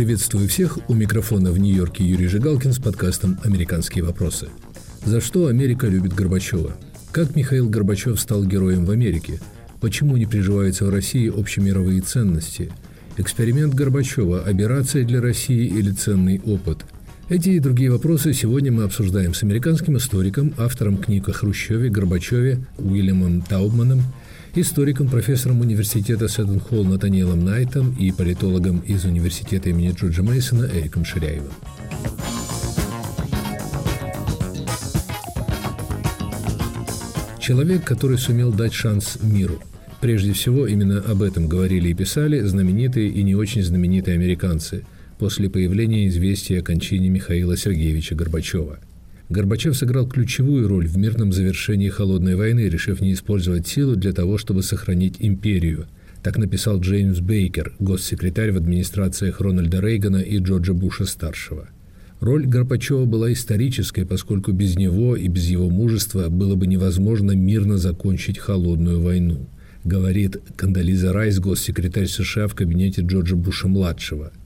Приветствую всех. У микрофона в Нью-Йорке Юрий Жигалкин с подкастом «Американские вопросы». За что Америка любит Горбачева? Как Михаил Горбачев стал героем в Америке? Почему не приживаются в России общемировые ценности? Эксперимент Горбачева – операция для России или ценный опыт? Эти и другие вопросы сегодня мы обсуждаем с американским историком, автором книг о Хрущеве, Горбачеве Уильямом Таубманом – историком, профессором университета Сэттон-Холл Натаниэлом Найтом и политологом из университета имени Джорджа Мейсона Эриком Ширяевым. Человек, который сумел дать шанс миру. Прежде всего, именно об этом говорили и писали знаменитые и не очень знаменитые американцы после появления известия о кончине Михаила Сергеевича Горбачева – Горбачев сыграл ключевую роль в мирном завершении холодной войны, решив не использовать силу для того, чтобы сохранить империю. Так написал Джеймс Бейкер, госсекретарь в администрациях Рональда Рейгана и Джорджа Буша-старшего. Роль Горбачева была исторической, поскольку без него и без его мужества было бы невозможно мирно закончить холодную войну, говорит Кандализа Райс, госсекретарь США в кабинете Джорджа Буша-младшего –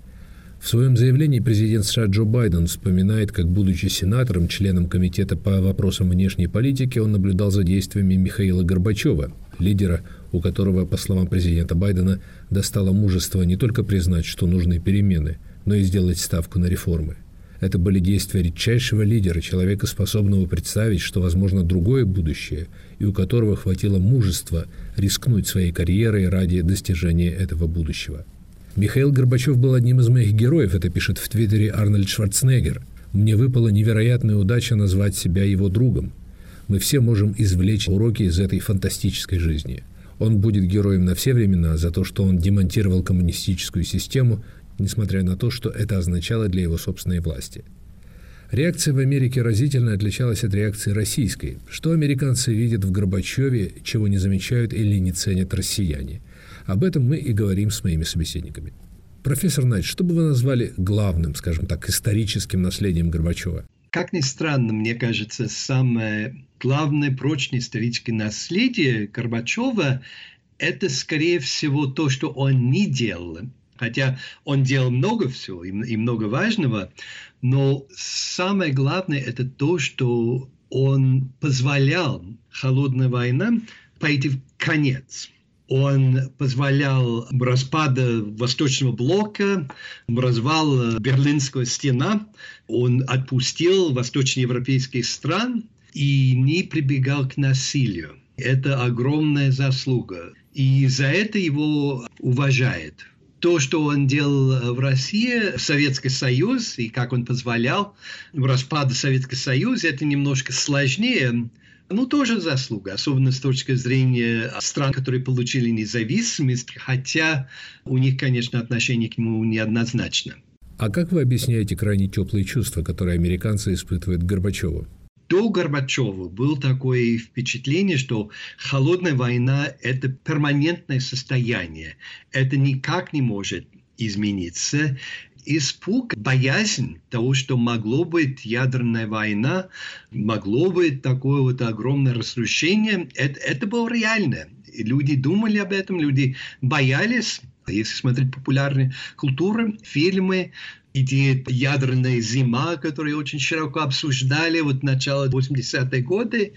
в своем заявлении президент США Джо Байден вспоминает, как, будучи сенатором, членом Комитета по вопросам внешней политики, он наблюдал за действиями Михаила Горбачева, лидера, у которого, по словам президента Байдена, достало мужество не только признать, что нужны перемены, но и сделать ставку на реформы. Это были действия редчайшего лидера, человека, способного представить, что возможно другое будущее, и у которого хватило мужества рискнуть своей карьерой ради достижения этого будущего – Михаил Горбачев был одним из моих героев, это пишет в Твиттере Арнольд Шварценеггер. Мне выпала невероятная удача назвать себя его другом. Мы все можем извлечь уроки из этой фантастической жизни. Он будет героем на все времена за то, что он демонтировал коммунистическую систему, несмотря на то, что это означало для его собственной власти. Реакция в Америке разительно отличалась от реакции российской. Что американцы видят в Горбачеве, чего не замечают или не ценят россияне – об этом мы и говорим с моими собеседниками. Профессор Найт, что бы вы назвали главным, скажем так, историческим наследием Горбачева? Как ни странно, мне кажется, самое главное прочное историческое наследие Горбачева – это, скорее всего, то, что он не делал. Хотя он делал много всего и много важного, но самое главное – это то, что он позволял холодной войне пойти в конец – он позволял распада Восточного блока, развал Берлинского стена. Он отпустил восточноевропейских стран и не прибегал к насилию. Это огромная заслуга. И за это его уважает. То, что он делал в России, Советский Союз, и как он позволял распаду Советского Союза, это немножко сложнее, ну, тоже заслуга, особенно с точки зрения стран, которые получили независимость, хотя у них, конечно, отношение к нему неоднозначно. А как вы объясняете крайне теплые чувства, которые американцы испытывают к Горбачеву? До Горбачева было такое впечатление, что холодная война – это перманентное состояние. Это никак не может измениться испуг, боязнь того, что могло быть ядерная война, могло быть такое вот огромное разрушение, это, это было реально. И люди думали об этом, люди боялись. Если смотреть популярные культуры, фильмы, идея ядерная зима, которую очень широко обсуждали вот начало 80-е годы,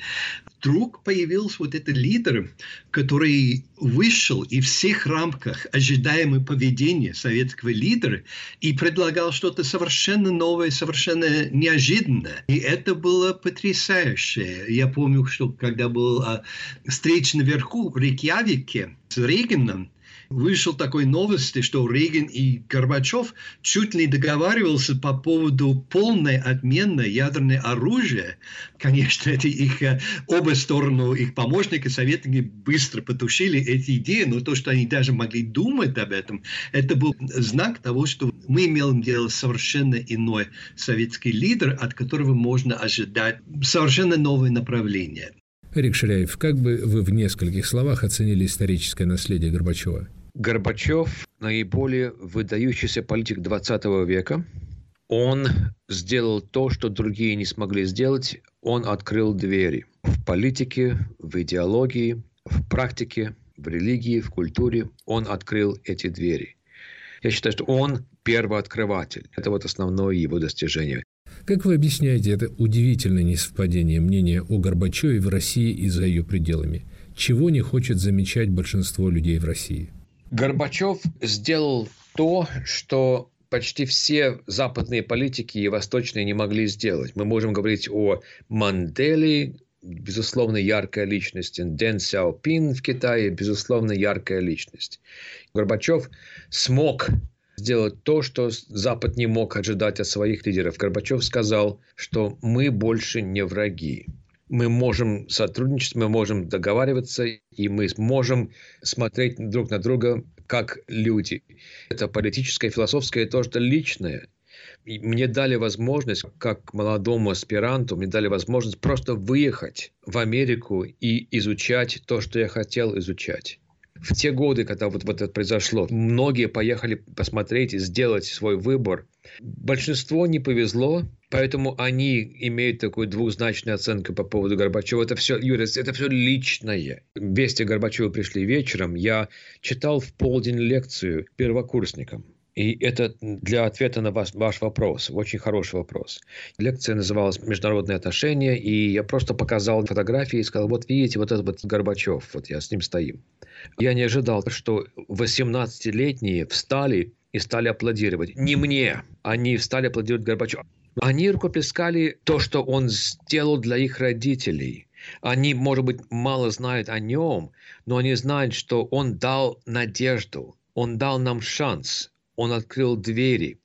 вдруг появился вот этот лидер, который вышел и в всех рамках ожидаемого поведения советского лидера и предлагал что-то совершенно новое, совершенно неожиданное. И это было потрясающе. Я помню, что когда был а, встреча наверху в Рейкьявике с Рейганом, вышел такой новости, что Рейган и Горбачев чуть ли договаривался по поводу полной отмены ядерного оружия. Конечно, эти их э, оба стороны, их помощники, советники быстро потушили эти идеи, но то, что они даже могли думать об этом, это был знак того, что мы имеем дело с совершенно иной советский лидер, от которого можно ожидать совершенно новое направление. Эрик Ширяев, как бы вы в нескольких словах оценили историческое наследие Горбачева? Горбачев – наиболее выдающийся политик 20 века. Он сделал то, что другие не смогли сделать. Он открыл двери в политике, в идеологии, в практике, в религии, в культуре. Он открыл эти двери. Я считаю, что он первооткрыватель. Это вот основное его достижение. Как вы объясняете это удивительное несовпадение мнения о Горбачеве в России и за ее пределами? Чего не хочет замечать большинство людей в России? Горбачев сделал то, что почти все западные политики и восточные не могли сделать. Мы можем говорить о Манделе, безусловно, яркая личность. Дэн Сяопин в Китае, безусловно, яркая личность. Горбачев смог сделать то, что Запад не мог ожидать от своих лидеров. Горбачев сказал, что мы больше не враги. Мы можем сотрудничать, мы можем договариваться, и мы можем смотреть друг на друга как люди. Это политическое, философское, то, что личное. И мне дали возможность, как молодому аспиранту, мне дали возможность просто выехать в Америку и изучать то, что я хотел изучать. В те годы, когда вот, вот это произошло, многие поехали посмотреть и сделать свой выбор. Большинство не повезло, поэтому они имеют такую двузначную оценку по поводу Горбачева. Это все, Юрий, это все личное. Вести Горбачева пришли вечером. Я читал в полдень лекцию первокурсникам. И это для ответа на ваш, ваш вопрос. Очень хороший вопрос. Лекция называлась «Международные отношения», и я просто показал фотографии и сказал, вот видите, вот этот вот Горбачев, вот я с ним стою. Я не ожидал, что 18-летние встали и стали аплодировать. Не мне, они стали аплодировать Горбачеву. Они рукоплескали то, что он сделал для их родителей. Они, может быть, мало знают о нем, но они знают, что он дал надежду, он дал нам шанс, он открыл двери.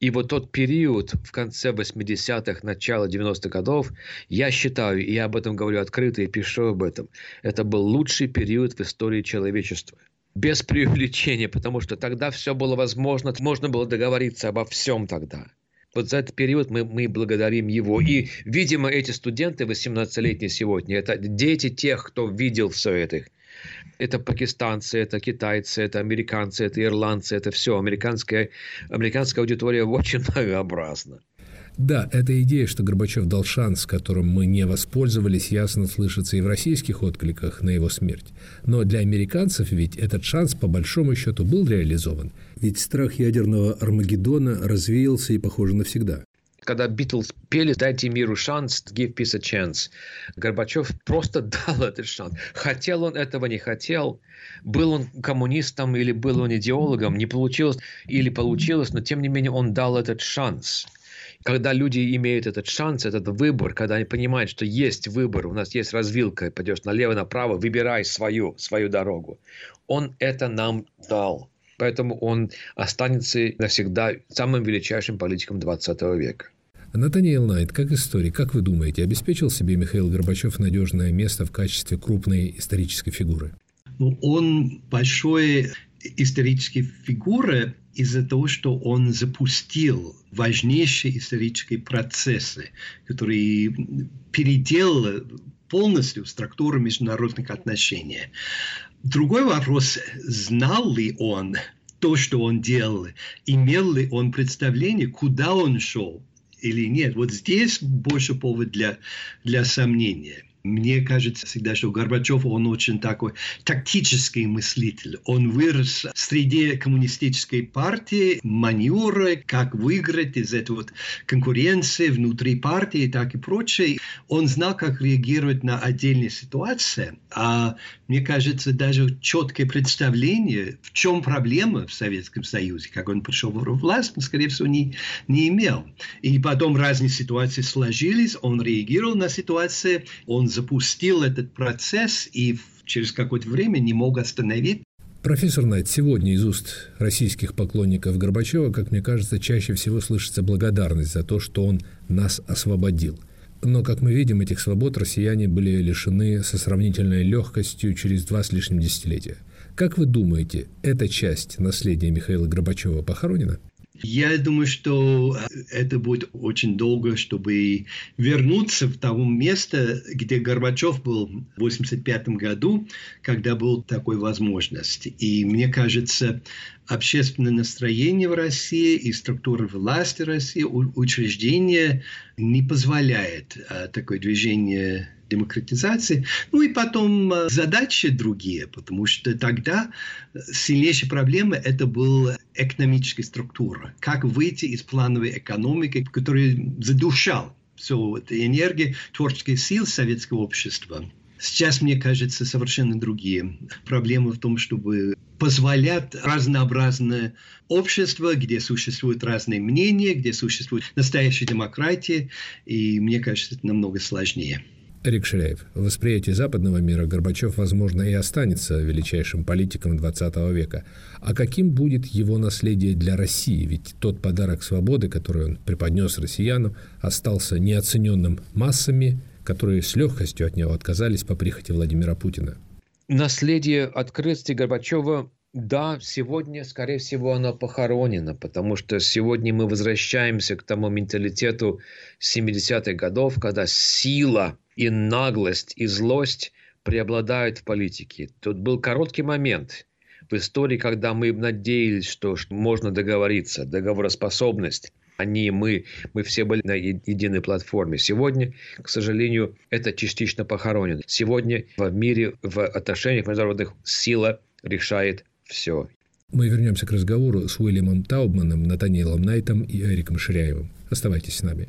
И вот тот период в конце 80-х, начало 90-х годов, я считаю, и я об этом говорю открыто и пишу об этом, это был лучший период в истории человечества. Без преувеличения, потому что тогда все было возможно, можно было договориться обо всем тогда. Вот за этот период мы, мы благодарим его. И, видимо, эти студенты 18-летние сегодня, это дети тех, кто видел все это. Это пакистанцы, это китайцы, это американцы, это ирландцы, это все. Американская, американская аудитория очень многообразна. Да, эта идея, что Горбачев дал шанс, которым мы не воспользовались, ясно слышится и в российских откликах на его смерть. Но для американцев ведь этот шанс по большому счету был реализован. Ведь страх ядерного Армагеддона развеялся и, похоже, навсегда когда Битлз пели «Дайте миру шанс», «Give peace a chance», Горбачев просто дал этот шанс. Хотел он этого, не хотел. Был он коммунистом или был он идеологом, не получилось или получилось, но тем не менее он дал этот шанс. Когда люди имеют этот шанс, этот выбор, когда они понимают, что есть выбор, у нас есть развилка, пойдешь налево, направо, выбирай свою, свою дорогу. Он это нам дал. Поэтому он останется навсегда самым величайшим политиком 20 века. Натаниэл Найт, как историк, как вы думаете, обеспечил себе Михаил Горбачев надежное место в качестве крупной исторической фигуры? Ну, он большой исторической фигуры из-за того, что он запустил важнейшие исторические процессы, которые переделали полностью структуру международных отношений. Другой вопрос, знал ли он то, что он делал, имел ли он представление, куда он шел, или нет. Вот здесь больше повод для, для сомнения. Мне кажется всегда, что Горбачев, он очень такой тактический мыслитель. Он вырос среди коммунистической партии, маневры, как выиграть из этой вот конкуренции внутри партии, так и прочее. Он знал, как реагировать на отдельные ситуации. А мне кажется, даже четкое представление, в чем проблема в Советском Союзе, как он пришел в власть, он, скорее всего, не, не имел. И потом разные ситуации сложились, он реагировал на ситуации, он запустил этот процесс и через какое-то время не мог остановить. Профессор Найт, сегодня из уст российских поклонников Горбачева, как мне кажется, чаще всего слышится благодарность за то, что он нас освободил. Но, как мы видим, этих свобод россияне были лишены со сравнительной легкостью через два с лишним десятилетия. Как вы думаете, эта часть наследия Михаила Горбачева похоронена? Я думаю, что э, это будет очень долго, чтобы вернуться в то место, где Горбачев был в 1985 году, когда была такой возможность. И мне кажется, общественное настроение в России и структура власти России, учреждения не позволяет а, такое движение демократизации. Ну и потом э, задачи другие, потому что тогда сильнейшая проблема это была экономическая структура. Как выйти из плановой экономики, которая задушал всю эту энергию, творческие силы советского общества. Сейчас, мне кажется, совершенно другие. Проблемы в том, чтобы позволять разнообразное общество, где существуют разные мнения, где существует настоящая демократия, и мне кажется, это намного сложнее. Эрик Ширяев. В восприятии западного мира Горбачев, возможно, и останется величайшим политиком XX века. А каким будет его наследие для России? Ведь тот подарок свободы, который он преподнес россиянам, остался неоцененным массами, которые с легкостью от него отказались по прихоти Владимира Путина. Наследие открытости Горбачева да, сегодня, скорее всего, оно похоронено, потому что сегодня мы возвращаемся к тому менталитету 70-х годов, когда сила и наглость и злость преобладают в политике. Тут был короткий момент в истории, когда мы надеялись, что можно договориться, договороспособность они, мы, мы все были на единой платформе. Сегодня, к сожалению, это частично похоронено. Сегодня в мире, в отношениях международных сила решает все. Мы вернемся к разговору с Уильямом Таубманом, Натаниэлом Найтом и Эриком Ширяевым. Оставайтесь с нами.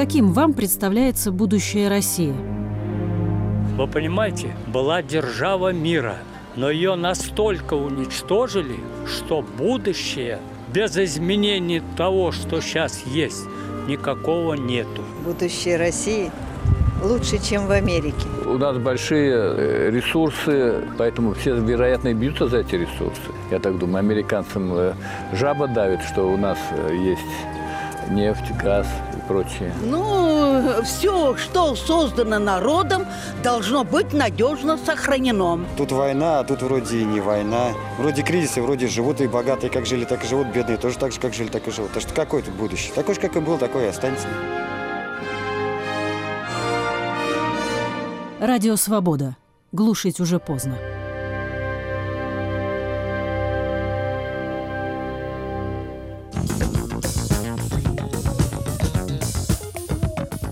Каким вам представляется будущее России? Вы понимаете, была держава мира, но ее настолько уничтожили, что будущее без изменений того, что сейчас есть, никакого нету. Будущее России лучше, чем в Америке. У нас большие э, ресурсы, поэтому все, вероятно, бьются за эти ресурсы. Я так думаю, американцам э, жаба давит, что у нас э, есть нефть, газ и прочее. Ну, все, что создано народом, должно быть надежно сохранено. Тут война, а тут вроде и не война. Вроде кризисы, вроде живут и богатые как жили, так и живут, бедные тоже так же, как жили, так и живут. Так что какое тут будущее? Такое же, как и был, такое и останется. Радио «Свобода». Глушить уже поздно.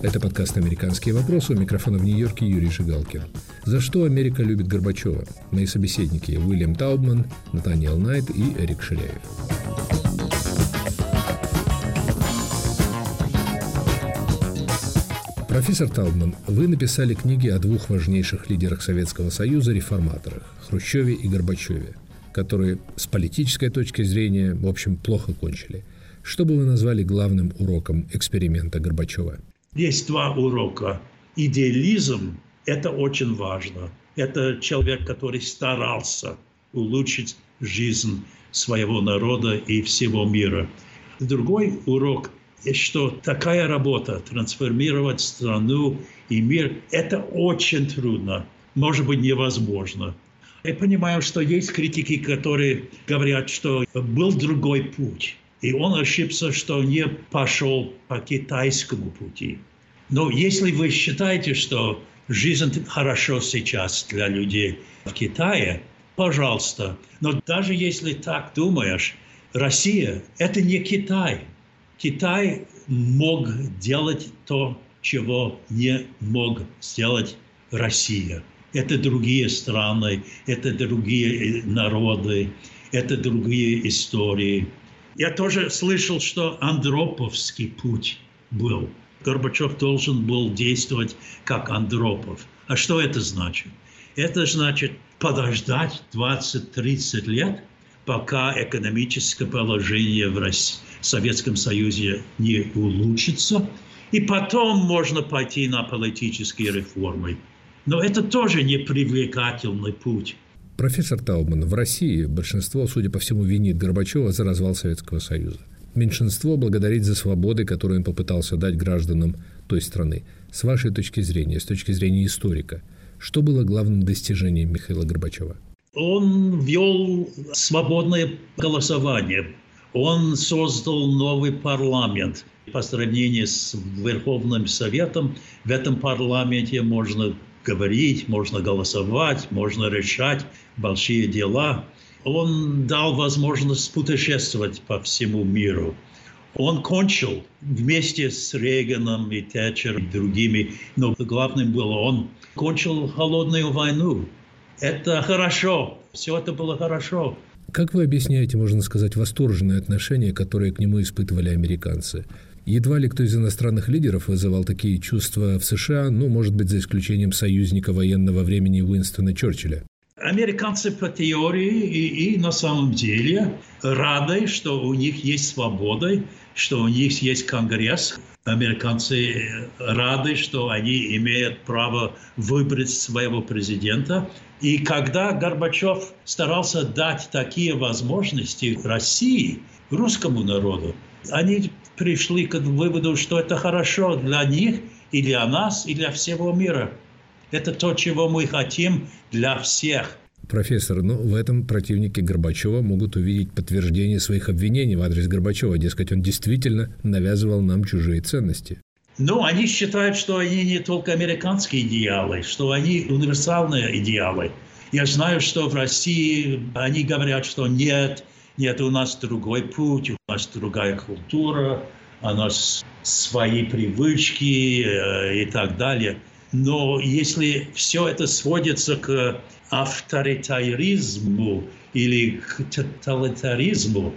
Это подкаст «Американские вопросы». У микрофона в Нью-Йорке Юрий Жигалкин. За что Америка любит Горбачева? Мои собеседники Уильям Таубман, Натаниэл Найт и Эрик Ширяев. Профессор Талман, вы написали книги о двух важнейших лидерах Советского Союза, реформаторах – Хрущеве и Горбачеве, которые с политической точки зрения, в общем, плохо кончили. Что бы вы назвали главным уроком эксперимента Горбачева? Есть два урока. Идеализм – это очень важно. Это человек, который старался улучшить жизнь своего народа и всего мира. Другой урок что такая работа, трансформировать страну и мир, это очень трудно, может быть невозможно. Я понимаю, что есть критики, которые говорят, что был другой путь. И он ошибся, что не пошел по китайскому пути. Но если вы считаете, что жизнь хорошо сейчас для людей в Китае, пожалуйста. Но даже если так думаешь, Россия – это не Китай – Китай мог делать то, чего не мог сделать Россия. Это другие страны, это другие народы, это другие истории. Я тоже слышал, что Андроповский путь был. Горбачев должен был действовать как Андропов. А что это значит? Это значит подождать 20-30 лет, пока экономическое положение в Советском Союзе не улучшится. И потом можно пойти на политические реформы. Но это тоже не привлекательный путь. Профессор Таубман, в России большинство, судя по всему, винит Горбачева за развал Советского Союза. Меньшинство благодарит за свободы, которые он попытался дать гражданам той страны. С вашей точки зрения, с точки зрения историка, что было главным достижением Михаила Горбачева? Он ввел свободное голосование. Он создал новый парламент. По сравнению с Верховным Советом, в этом парламенте можно говорить, можно голосовать, можно решать большие дела. Он дал возможность путешествовать по всему миру. Он кончил вместе с Рейганом и Тэтчер и другими, но главным было он кончил холодную войну. Это хорошо, все это было хорошо. Как вы объясняете, можно сказать, восторженное отношение, которое к нему испытывали американцы? Едва ли кто из иностранных лидеров вызывал такие чувства в США, ну, может быть, за исключением союзника военного времени Уинстона Черчилля. Американцы по теории и, и на самом деле рады, что у них есть свобода, что у них есть Конгресс. Американцы рады, что они имеют право выбрать своего президента. И когда Горбачев старался дать такие возможности России, русскому народу, они пришли к выводу, что это хорошо для них и для нас, и для всего мира. Это то, чего мы хотим для всех. Профессор, но в этом противники Горбачева могут увидеть подтверждение своих обвинений в адрес Горбачева. Дескать, он действительно навязывал нам чужие ценности. Ну, они считают, что они не только американские идеалы, что они универсальные идеалы. Я знаю, что в России они говорят, что нет, нет, у нас другой путь, у нас другая культура, у нас свои привычки э, и так далее. Но если все это сводится к авторитаризму или к тоталитаризму,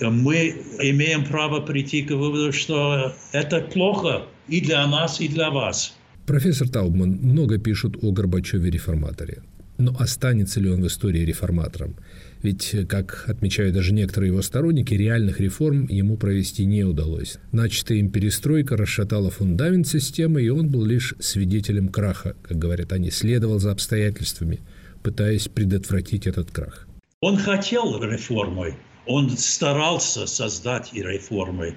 мы имеем право прийти к выводу, что это плохо и для нас, и для вас. Профессор Таубман, много пишут о Горбачеве-реформаторе. Но останется ли он в истории реформатором? Ведь, как отмечают даже некоторые его сторонники, реальных реформ ему провести не удалось. Начатая им перестройка расшатала фундамент системы, и он был лишь свидетелем краха, как говорят они, следовал за обстоятельствами, пытаясь предотвратить этот крах. Он хотел реформы, он старался создать и реформы.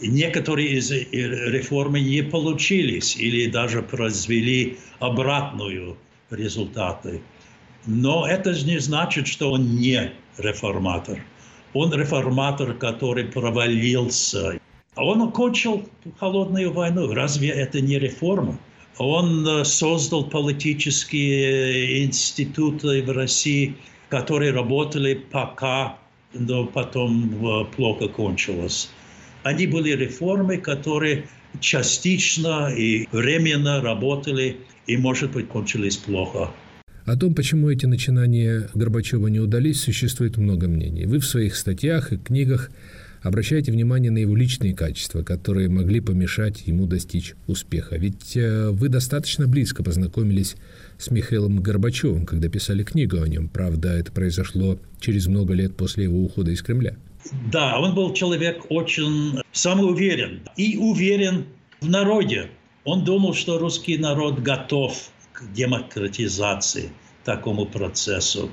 И некоторые из реформы не получились или даже произвели обратную результаты. Но это же не значит, что он не реформатор. Он реформатор, который провалился. Он окончил холодную войну. Разве это не реформа? Он э, создал политические институты в России, которые работали пока, но потом э, плохо кончилось. Они были реформы, которые частично и временно работали и, может быть, кончились плохо. О том, почему эти начинания Горбачева не удались, существует много мнений. Вы в своих статьях и книгах обращаете внимание на его личные качества, которые могли помешать ему достичь успеха. Ведь э, вы достаточно близко познакомились с Михаилом Горбачевым, когда писали книгу о нем. Правда, это произошло через много лет после его ухода из Кремля. Да, он был человек очень самоуверен и уверен в народе. Он думал, что русский народ готов к демократизации, такому процессу.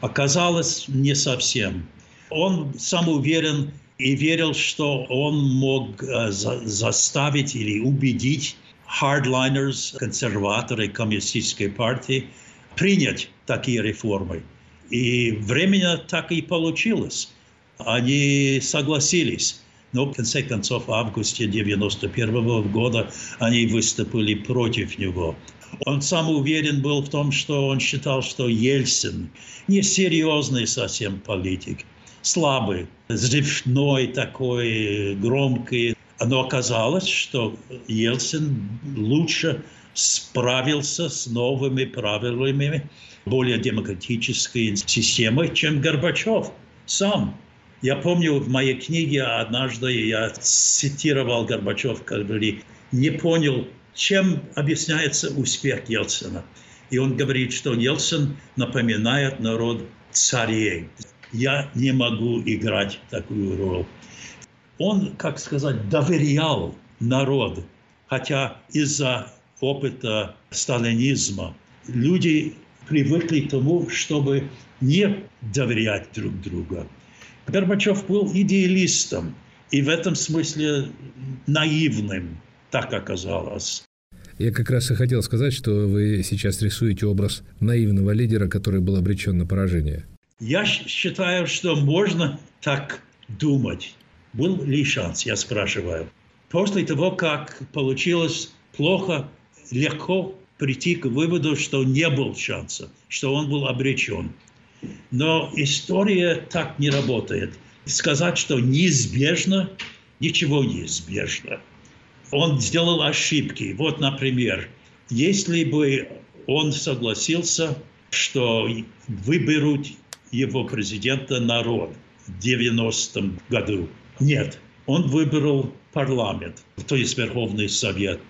Оказалось, не совсем. Он самоуверен и верил, что он мог э, за заставить или убедить hardliners, консерваторы коммунистической партии, принять такие реформы. И временно так и получилось. Они согласились. Но в конце концов, в августе 1991 года они выступили против него. Он сам уверен был в том, что он считал, что Ельцин несерьезный совсем политик, слабый, взрывной такой, громкий. Но оказалось, что Ельцин лучше справился с новыми правилами более демократической системой, чем Горбачев сам. Я помню в моей книге однажды я цитировал Горбачев, который не понял чем объясняется успех Ельцина. И он говорит, что Ельцин напоминает народ царей. Я не могу играть такую роль. Он, как сказать, доверял народу, хотя из-за опыта сталинизма люди привыкли к тому, чтобы не доверять друг другу. Горбачев был идеалистом и в этом смысле наивным так оказалось. Я как раз и хотел сказать, что вы сейчас рисуете образ наивного лидера, который был обречен на поражение. Я считаю, что можно так думать. Был ли шанс, я спрашиваю. После того, как получилось плохо, легко прийти к выводу, что не был шанса, что он был обречен. Но история так не работает. Сказать, что неизбежно, ничего неизбежно. Он сделал ошибки. Вот, например, если бы он согласился, что выберут его президента народ в 90-м году. Нет, он выбрал парламент, то есть Верховный Совет.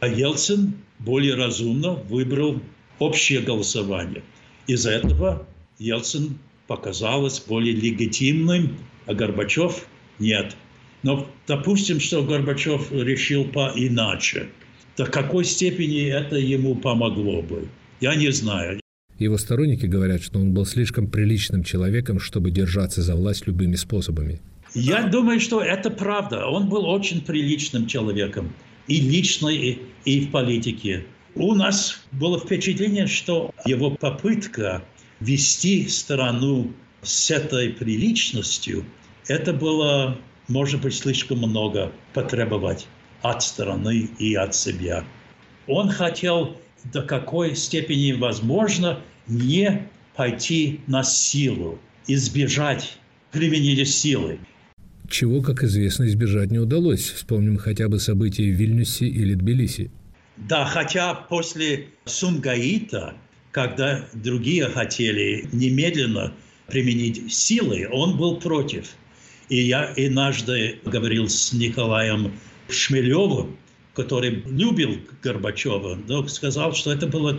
А Ельцин более разумно выбрал общее голосование. Из-за этого Ельцин показалось более легитимным, а Горбачев нет. Но допустим, что Горбачев решил по-иначе. До какой степени это ему помогло бы? Я не знаю. Его сторонники говорят, что он был слишком приличным человеком, чтобы держаться за власть любыми способами. Я думаю, что это правда. Он был очень приличным человеком. И лично, и, и в политике. У нас было впечатление, что его попытка вести страну с этой приличностью, это было, может быть, слишком много потребовать от страны и от себя. Он хотел до какой степени возможно не пойти на силу, избежать применения силы. Чего, как известно, избежать не удалось. Вспомним хотя бы события в Вильнюсе или Тбилиси. Да, хотя после Сумгаита когда другие хотели немедленно применить силы, он был против. И я однажды говорил с Николаем Шмелевым, который любил Горбачева, но сказал, что это было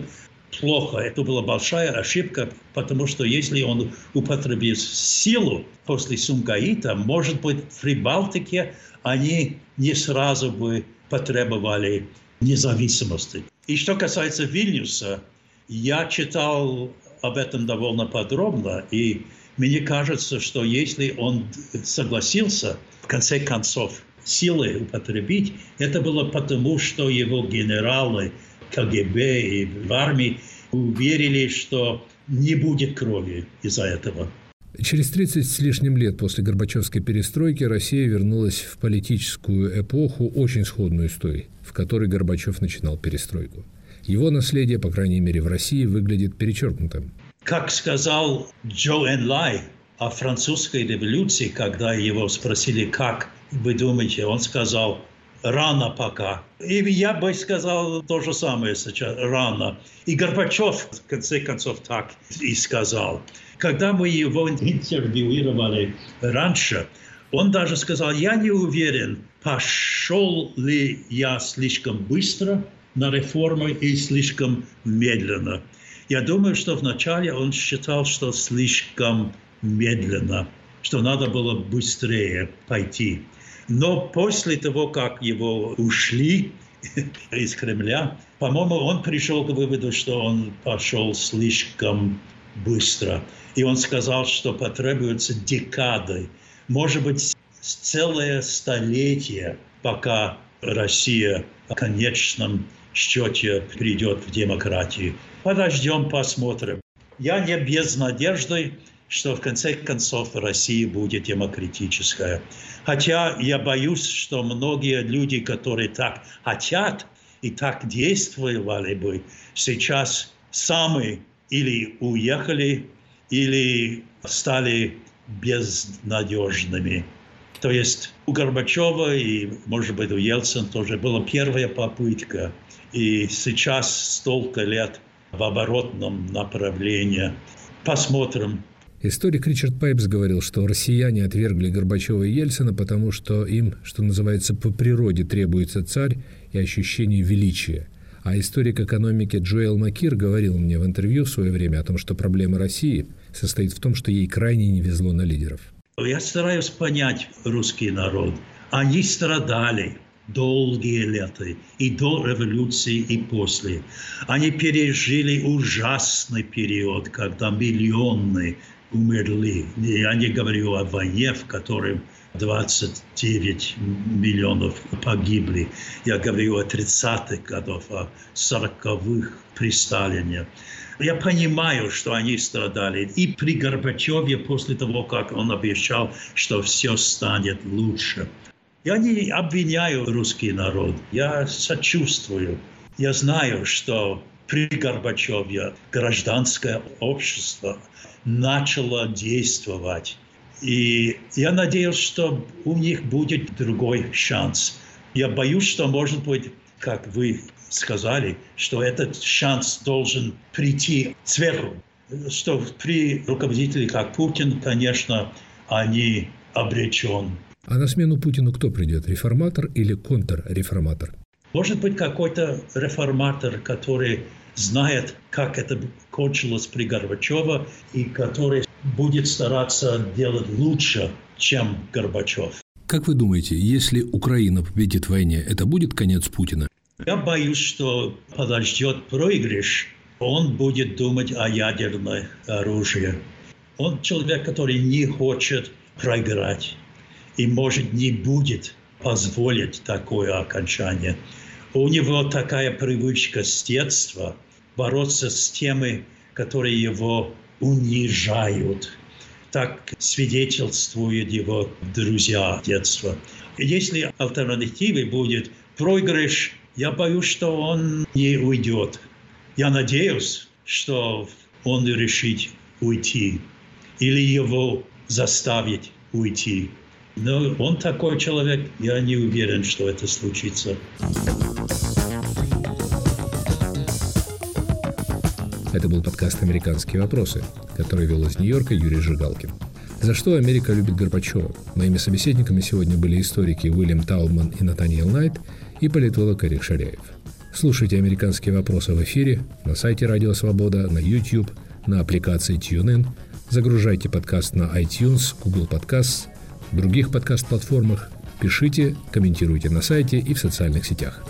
плохо, это была большая ошибка, потому что если он употребит силу после Сумгаита, может быть, в Прибалтике они не сразу бы потребовали независимости. И что касается Вильнюса, я читал об этом довольно подробно, и мне кажется, что если он согласился, в конце концов, силы употребить, это было потому, что его генералы КГБ и в армии уверили, что не будет крови из-за этого. Через 30 с лишним лет после Горбачевской перестройки Россия вернулась в политическую эпоху, очень сходную с той, в которой Горбачев начинал перестройку. Его наследие, по крайней мере в России, выглядит перечеркнутым. Как сказал Джо Энлай о французской революции, когда его спросили, как вы думаете, он сказал, рано пока. И я бы сказал то же самое сейчас, рано. И Горбачев, в конце концов, так и сказал. Когда мы его интервьюировали раньше, он даже сказал, я не уверен, пошел ли я слишком быстро – на реформы и слишком медленно. Я думаю, что вначале он считал, что слишком медленно, что надо было быстрее пойти. Но после того, как его ушли из Кремля, по-моему, он пришел к выводу, что он пошел слишком быстро. И он сказал, что потребуется декады, может быть, целое столетие, пока Россия в конечном счете придет в демократию. Подождем, посмотрим. Я не без надежды, что в конце концов Россия будет демократическая. Хотя я боюсь, что многие люди, которые так хотят и так действовали бы, сейчас сами или уехали, или стали безнадежными. То есть у Горбачева и, может быть, у Ельцина тоже была первая попытка и сейчас столько лет в оборотном направлении. Посмотрим. Историк Ричард Пайпс говорил, что россияне отвергли Горбачева и Ельцина, потому что им, что называется, по природе требуется царь и ощущение величия. А историк экономики Джоэл Макир говорил мне в интервью в свое время о том, что проблема России состоит в том, что ей крайне не везло на лидеров. Я стараюсь понять русский народ. Они страдали долгие лета, и до революции, и после. Они пережили ужасный период, когда миллионы умерли. Я не говорю о войне, в которой 29 миллионов погибли. Я говорю о 30-х годах, о 40-х при Сталине. Я понимаю, что они страдали. И при Горбачеве, после того, как он обещал, что все станет лучше. Я не обвиняю русский народ. Я сочувствую. Я знаю, что при Горбачеве гражданское общество начало действовать. И я надеюсь, что у них будет другой шанс. Я боюсь, что, может быть, как вы сказали, что этот шанс должен прийти сверху. Что при руководителе, как Путин, конечно, они обречен. А на смену Путину кто придет? Реформатор или контрреформатор? Может быть, какой-то реформатор, который знает, как это кончилось при Горбачеве, и который будет стараться делать лучше, чем Горбачев. Как вы думаете, если Украина победит в войне, это будет конец Путина? Я боюсь, что подождет проигрыш. Он будет думать о ядерном оружии. Он человек, который не хочет проиграть и, может, не будет позволить такое окончание. У него такая привычка с детства бороться с теми, которые его унижают. Так свидетельствуют его друзья детства. Если альтернативой будет проигрыш, я боюсь, что он не уйдет. Я надеюсь, что он решит уйти или его заставить уйти. Но он такой человек, я не уверен, что это случится. Это был подкаст «Американские вопросы», который вел из Нью-Йорка Юрий Жигалкин. За что Америка любит Горбачева? Моими собеседниками сегодня были историки Уильям Таубман и Натаниэл Найт и политолог Эрик Шаряев. Слушайте «Американские вопросы» в эфире на сайте Радио Свобода, на YouTube, на аппликации TuneIn. Загружайте подкаст на iTunes, Google Podcasts, других подкаст-платформах. Пишите, комментируйте на сайте и в социальных сетях.